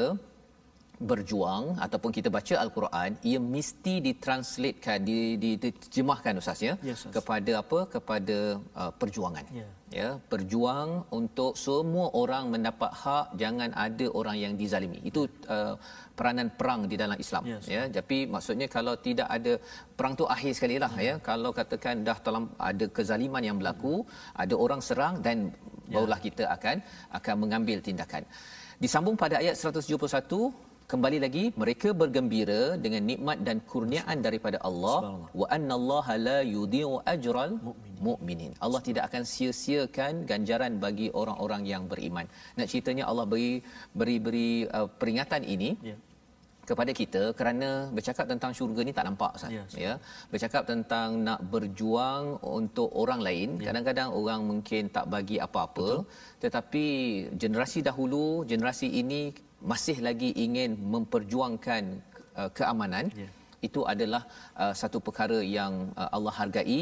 berjuang ataupun kita baca al-Quran ia mesti ditranslatekan di diterjemahkan ustaz ya yes, kepada apa kepada uh, perjuangan yeah. Ya berjuang untuk semua orang mendapat hak jangan ada orang yang dizalimi itu uh, peranan perang di dalam Islam yes, ya tapi maksudnya kalau tidak ada perang tu akhir sekali lah yeah. ya kalau katakan dah dalam ada kezaliman yang berlaku mm. ada orang serang dan ya. barulah yeah. kita akan akan mengambil tindakan disambung pada ayat 171 kembali lagi mereka bergembira dengan nikmat dan kurniaan daripada Allah wa annallaha la yudhi'u ajral mukminin. Allah tidak akan sia-siakan ganjaran bagi orang-orang yang beriman. Nak ceritanya Allah beri beri beri uh, peringatan ini yeah kepada kita kerana bercakap tentang syurga ni tak nampak Ustaz yes. ya bercakap tentang nak berjuang untuk orang lain yeah. kadang-kadang orang mungkin tak bagi apa-apa Betul. tetapi generasi dahulu generasi ini masih lagi ingin memperjuangkan uh, keamanan. Yeah itu adalah uh, satu perkara yang uh, Allah hargai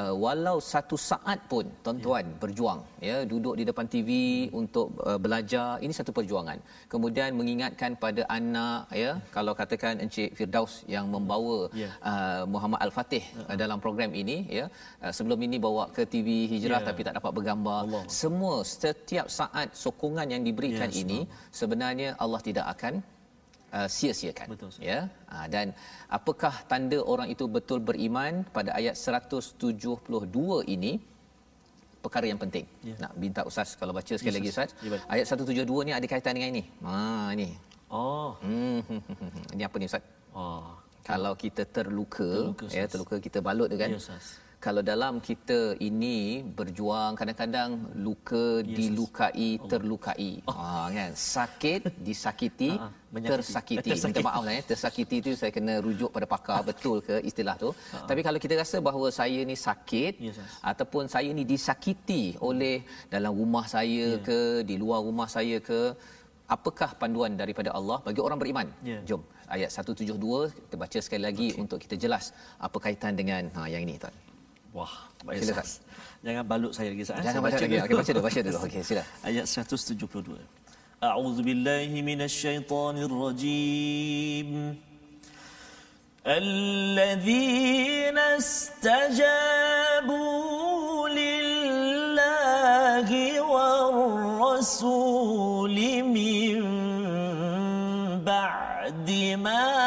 uh, walau satu saat pun tuan-tuan ya. berjuang ya duduk di depan TV untuk uh, belajar ini satu perjuangan kemudian mengingatkan pada anak ya kalau katakan encik Firdaus yang membawa ya. uh, Muhammad Al-Fatih uh-huh. uh, dalam program ini ya uh, sebelum ini bawa ke TV hijrah ya. tapi tak dapat bergambar Allah. semua setiap saat sokongan yang diberikan yes, ini sebenarnya Allah tidak akan uh, sia-siakan betul ya? Uh, dan apakah tanda orang itu betul beriman pada ayat 172 ini? Perkara yang penting. Ya. nak minta ustaz kalau baca sekali yes, lagi ustaz. Ya, ayat 172 ni ada kaitan dengan ini? Ha ini oh. Hmm, hmm, hmm, ini apa ni ustaz? Oh kalau kita terluka, terluka ya terluka kita balut tu kan? Ya, kalau dalam kita ini berjuang kadang-kadang luka yes, dilukai oh. terlukai oh. ha kan sakit disakiti ha, tersakiti. tersakiti minta maaf lah ya tersakiti tu saya kena rujuk pada pakar betul ke istilah tu ha. tapi kalau kita rasa bahawa saya ni sakit yes, yes. ataupun saya ni disakiti oleh dalam rumah saya yeah. ke di luar rumah saya ke apakah panduan daripada Allah bagi orang beriman yeah. jom ayat 172 kita baca sekali lagi okay. untuk kita jelas apa kaitan dengan ha yang ini tuan Wah, baik sila, Jangan balut saya lagi Ustaz. Eh. Jangan baca, baca lagi. Okey, baca dulu, baca dulu. Okey, sila. Ayat 172. A'udzu billahi minasyaitonir rajim. الذين استجابوا لله والرسول من بعد ما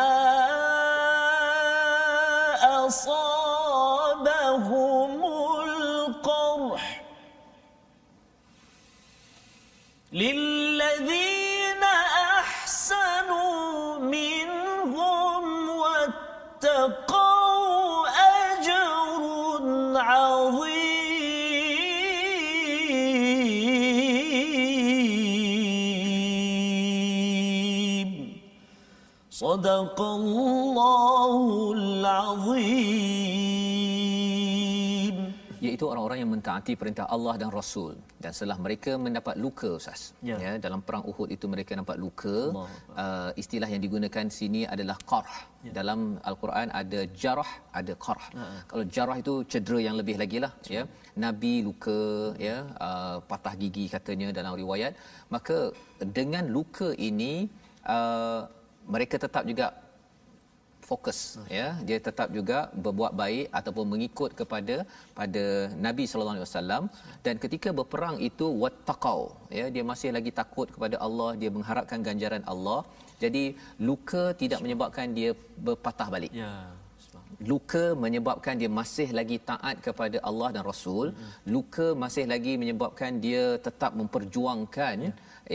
صدق الله العظيم iaitu orang-orang yang mentaati perintah Allah dan Rasul dan setelah mereka mendapat luka ustaz ya, ya dalam perang Uhud itu mereka nampak luka uh, istilah yang digunakan sini adalah qarh ya. dalam al-Quran ada jarah ada qarh ya. kalau jarah itu cedera yang lebih lagi lah ya nabi luka ya uh, patah gigi katanya dalam riwayat maka dengan luka ini uh, mereka tetap juga fokus ya. Dia tetap juga berbuat baik ataupun mengikut kepada pada Nabi sallallahu alaihi wasallam. Dan ketika berperang itu wattaqau ya. Dia masih lagi takut kepada Allah dia mengharapkan ganjaran Allah. Jadi luka tidak menyebabkan dia berpatah balik. Ya. luka menyebabkan dia masih lagi taat kepada Allah dan Rasul. Luka masih lagi menyebabkan dia tetap memperjuangkan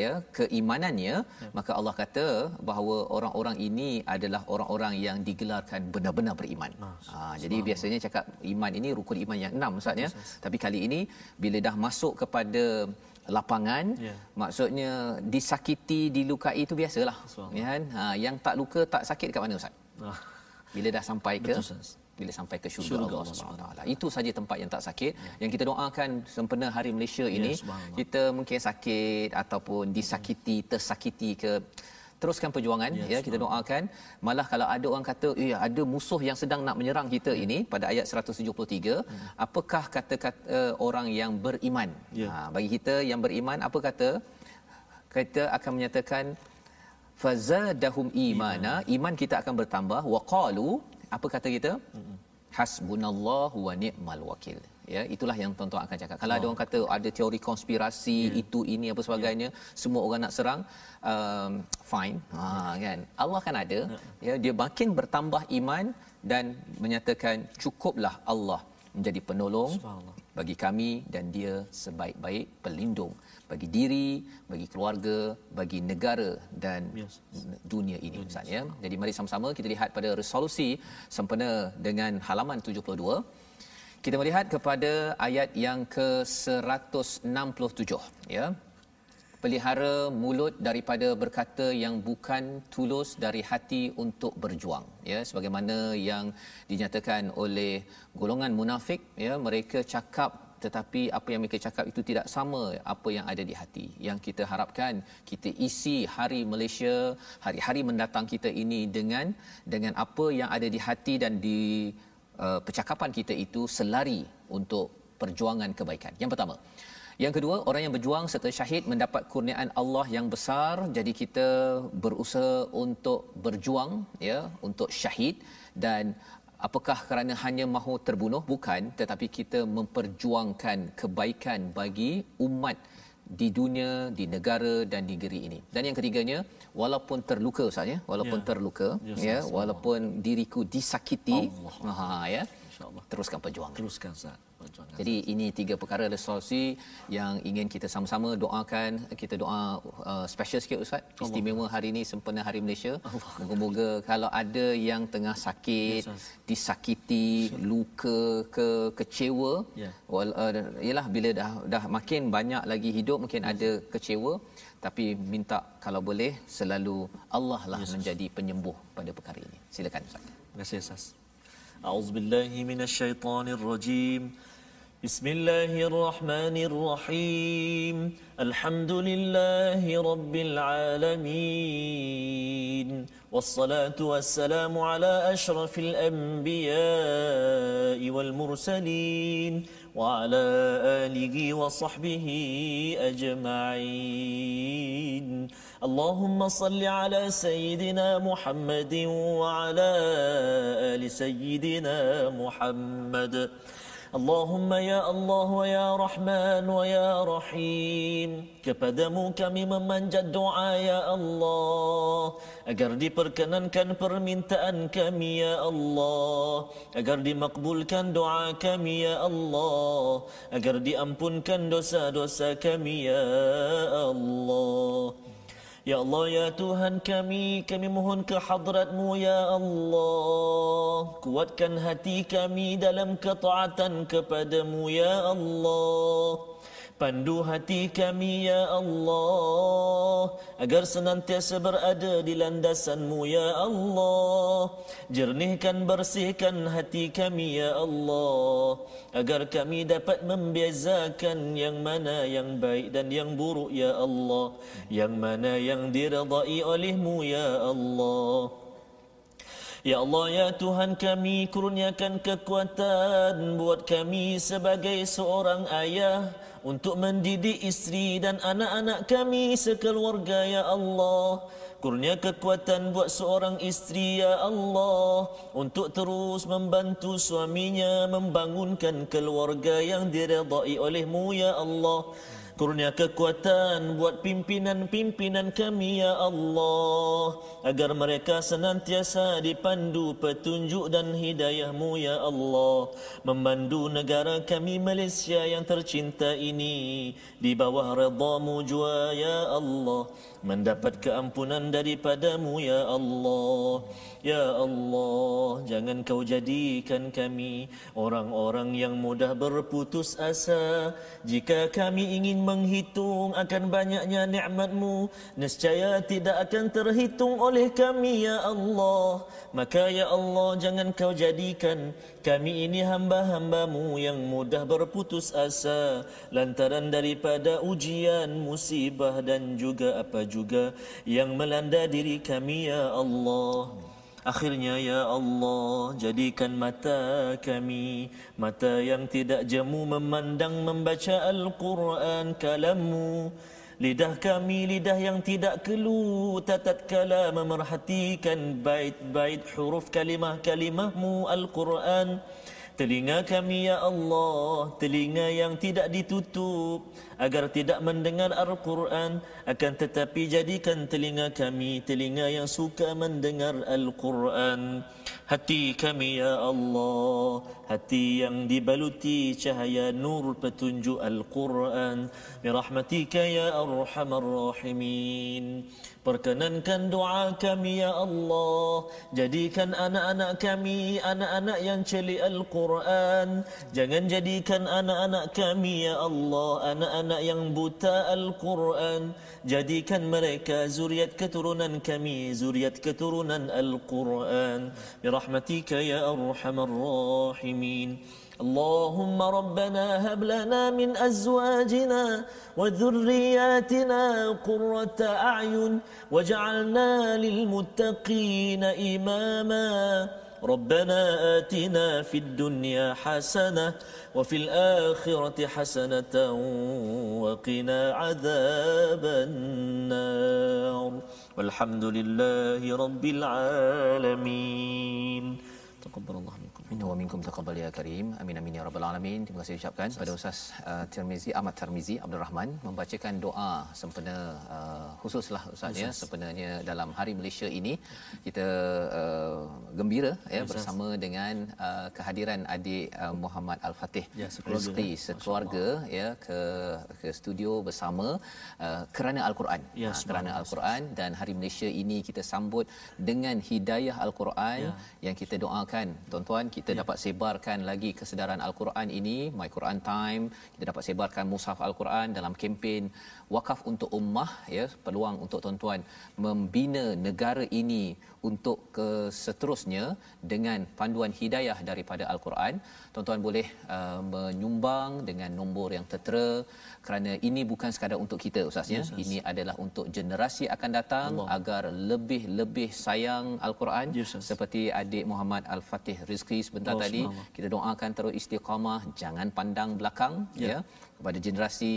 ya keimanannya maka Allah kata bahawa orang-orang ini adalah orang-orang yang digelarkan benar-benar beriman. Ha, jadi biasanya cakap iman ini rukun iman yang enam ustaz ya. Tapi kali ini bila dah masuk kepada lapangan Ya. maksudnya disakiti dilukai itu biasalah. Ya kan? Ha, yang tak luka tak sakit kat mana ustaz? Bila dah sampai ke? Betul. Bila sampai ke syurga, Syurga Allah Subhanahu Taala. Itu saja tempat yang tak sakit. Yang kita doakan sempena hari Malaysia ini, subhanallah. kita mungkin sakit ataupun disakiti, tersakiti ke teruskan perjuangan Ya, ya kita doakan. Malah kalau ada orang kata eh ada musuh yang sedang nak menyerang kita ini pada ayat 173 apakah kata-kata orang yang beriman? Ya. ha bagi kita yang beriman apa kata? Kita akan menyatakan fazadahum imana. Iman kita akan bertambah. Waqalu apa kata kita? Hasbunallahu wa ni'mal wakil. Ya itulah yang tuan-tuan akan cakap. Kalau ada orang kata ada teori konspirasi itu ini apa sebagainya semua orang nak serang um, fine. Ha kan? Allah kan ada. Ya dia makin bertambah iman dan menyatakan cukuplah Allah menjadi penolong bagi kami dan dia sebaik-baik pelindung bagi diri, bagi keluarga, bagi negara dan Yes. dunia ini Ustaz ya. Jadi mari sama-sama kita lihat pada resolusi sempena dengan halaman 72. Kita melihat kepada ayat yang ke-167 ya. Pelihara mulut daripada berkata yang bukan tulus dari hati untuk berjuang ya sebagaimana yang dinyatakan oleh golongan munafik ya mereka cakap tetapi apa yang mereka cakap itu tidak sama apa yang ada di hati. Yang kita harapkan kita isi hari Malaysia, hari-hari mendatang kita ini dengan dengan apa yang ada di hati dan di uh, percakapan kita itu selari untuk perjuangan kebaikan. Yang pertama, yang kedua, orang yang berjuang serta syahid mendapat kurniaan Allah yang besar. Jadi kita berusaha untuk berjuang ya, untuk syahid dan apakah kerana hanya mahu terbunuh bukan tetapi kita memperjuangkan kebaikan bagi umat di dunia, di negara dan di negeri ini. Dan yang ketiganya, walaupun terluka Ustaz ya, walaupun Ya. terluka Ya, ya, sama-sama. walaupun diriku disakiti, Allah. ha ya, InsyaAllah. teruskan perjuangan. Teruskan Ustaz. Jadi ini tiga perkara resolusi yang ingin kita sama-sama doakan. Kita doa uh, special sikit Ustaz. Istimewa hari ini sempena Hari Malaysia. Moga-moga kalau ada yang tengah sakit, disakiti, luka ke kecewa, ya. wal ialah uh, bila dah dah makin banyak lagi hidup mungkin yes. ada kecewa tapi minta kalau boleh selalu Allah lah yes. menjadi penyembuh pada perkara ini. Silakan Ustaz. Terima kasih Ustaz. A'udzubillahi minasyaitonirrajim. بسم الله الرحمن الرحيم الحمد لله رب العالمين والصلاة والسلام على أشرف الأنبياء والمرسلين وعلى آله وصحبه أجمعين اللهم صل على سيدنا محمد وعلى آل سيدنا محمد Allahumma ya Allah wa ya Rahman wa ya Rahim. Kepadamu kami memanjat doa ya Allah. Agar diperkenankan permintaan kami ya Allah. Agar dimakbulkan doa kami ya Allah. Agar diampunkan dosa-dosa kami ya Allah. Ya Allah, ya Tuhan kami, kami mohon ke hadratmu ya Allah. Kuatkan hati kami dalam ketaatan kepadamu ya Allah. Pandu hati kami ya Allah Agar senantiasa berada di landasanmu ya Allah. Jernihkan bersihkan hati kami ya Allah Agar kami dapat membezakan yang mana yang baik dan yang buruk ya Allah. Yang mana yang diredai olehmu ya Allah. Ya Allah ya Tuhan kami kurniakan kekuatan buat kami sebagai seorang ayah untuk mendidik isteri dan anak-anak kami sekeluarga ya Allah. Kurnia kekuatan buat seorang isteri ya Allah untuk terus membantu suaminya membangunkan keluarga yang diredai olehmu ya Allah. Kurnia kekuatan buat pimpinan-pimpinan kami ya Allah. Agar mereka senantiasa dipandu petunjuk dan hidayahmu ya Allah. Memandu negara kami Malaysia yang tercinta ini. Di bawah redamu jua ya Allah. Mendapat keampunan daripadamu ya Allah. Ya Allah, jangan kau jadikan kami orang-orang yang mudah berputus asa. Jika kami ingin menghitung akan banyaknya nikmatmu, nescaya tidak akan terhitung oleh kami, Ya Allah. Maka, Ya Allah, jangan kau jadikan kami ini hamba-hambamu yang mudah berputus asa. Lantaran daripada ujian, musibah dan juga apa juga yang melanda diri kami, Ya Allah. Akhirnya ya Allah jadikan mata kami mata yang tidak jemu memandang membaca Al-Quran kalammu lidah kami lidah yang tidak kelu tatkala memerhatikan bait-bait huruf kalimah-kalimahmu Al-Quran. Telinga kami ya Allah, telinga yang tidak ditutup agar tidak mendengar Al-Quran akan tetapi jadikan telinga kami telinga yang suka mendengar Al-Quran. Hati kami ya Allah, hati yang dibaluti cahaya nur petunjuk Al-Quran. Birahmatika ya Arhamar Rahimin. Perkenankan doa kami ya Allah Jadikan anak-anak kami Anak-anak yang celik Al-Quran Jangan jadikan anak-anak kami ya Allah Anak-anak yang buta Al-Quran Jadikan mereka zuriat keturunan kami Zuriat keturunan Al-Quran Birahmatika ya Arhamar Rahimin اللهم ربنا هب لنا من ازواجنا وذرياتنا قرة اعين واجعلنا للمتقين اماما ربنا آتنا في الدنيا حسنة وفي الآخرة حسنة وقنا عذاب النار. والحمد لله رب العالمين. تقبل الله Minna wa minkum taqabbal ya karim. Amin amin ya rabbal alamin. Terima kasih ucapkan pada Ustaz uh, Tirmizi Ahmad Tirmizi Abdul Rahman membacakan doa sempena uh, khususlah Ustaz ya sebenarnya dalam Hari Malaysia ini kita uh, gembira ya Ustaz. bersama dengan uh, kehadiran adik uh, Muhammad Al-Fatih ya, Rizqi ya. sekeluarga ya ke ke studio bersama uh, kerana Al-Quran. Ya, uh, kerana Al-Quran dan Hari Malaysia ini kita sambut dengan hidayah Al-Quran ya. yang kita doakan tuan-tuan kita ya. dapat sebarkan lagi kesedaran al-Quran ini My Quran Time kita dapat sebarkan mushaf al-Quran dalam kempen wakaf untuk ummah ya peluang untuk tuan-tuan membina negara ini untuk ke seterusnya dengan panduan hidayah daripada al-Quran tuan-tuan boleh uh, menyumbang dengan nombor yang tertera kerana ini bukan sekadar untuk kita ustaz ya yes, ini adalah untuk generasi akan datang Allah. agar lebih-lebih sayang al-Quran yes, seperti adik Muhammad Al-Fatih Rizki sebentar Allah, tadi kita doakan terus istiqamah jangan pandang belakang yeah. ya kepada generasi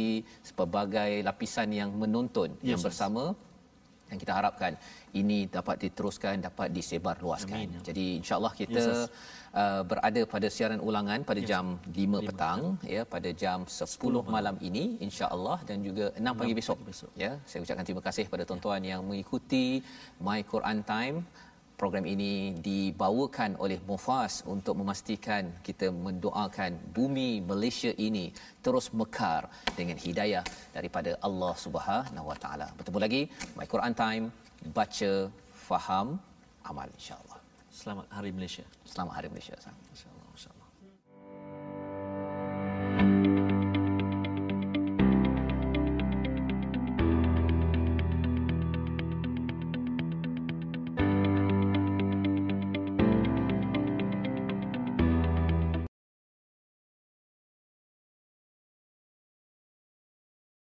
pelbagai lapisan yang menonton yes, yang bersama yang kita harapkan ini dapat diteruskan dapat disebar luaskan. Amin. Jadi insyaallah kita yes, uh, berada pada siaran ulangan pada yes. jam 5 petang ya pada jam 10, 10 malam ini insyaallah dan juga 6 pagi besok. besok. Ya, saya ucapkan terima kasih kepada tuan-tuan ya. yang mengikuti My Quran Time program ini dibawakan oleh Mufas untuk memastikan kita mendoakan bumi Malaysia ini terus mekar dengan hidayah daripada Allah Subhanahu Wa Taala. Bertemu lagi My Quran Time baca faham amal insyaallah. Selamat Hari Malaysia. Selamat Hari Malaysia. Insyaallah. Thank you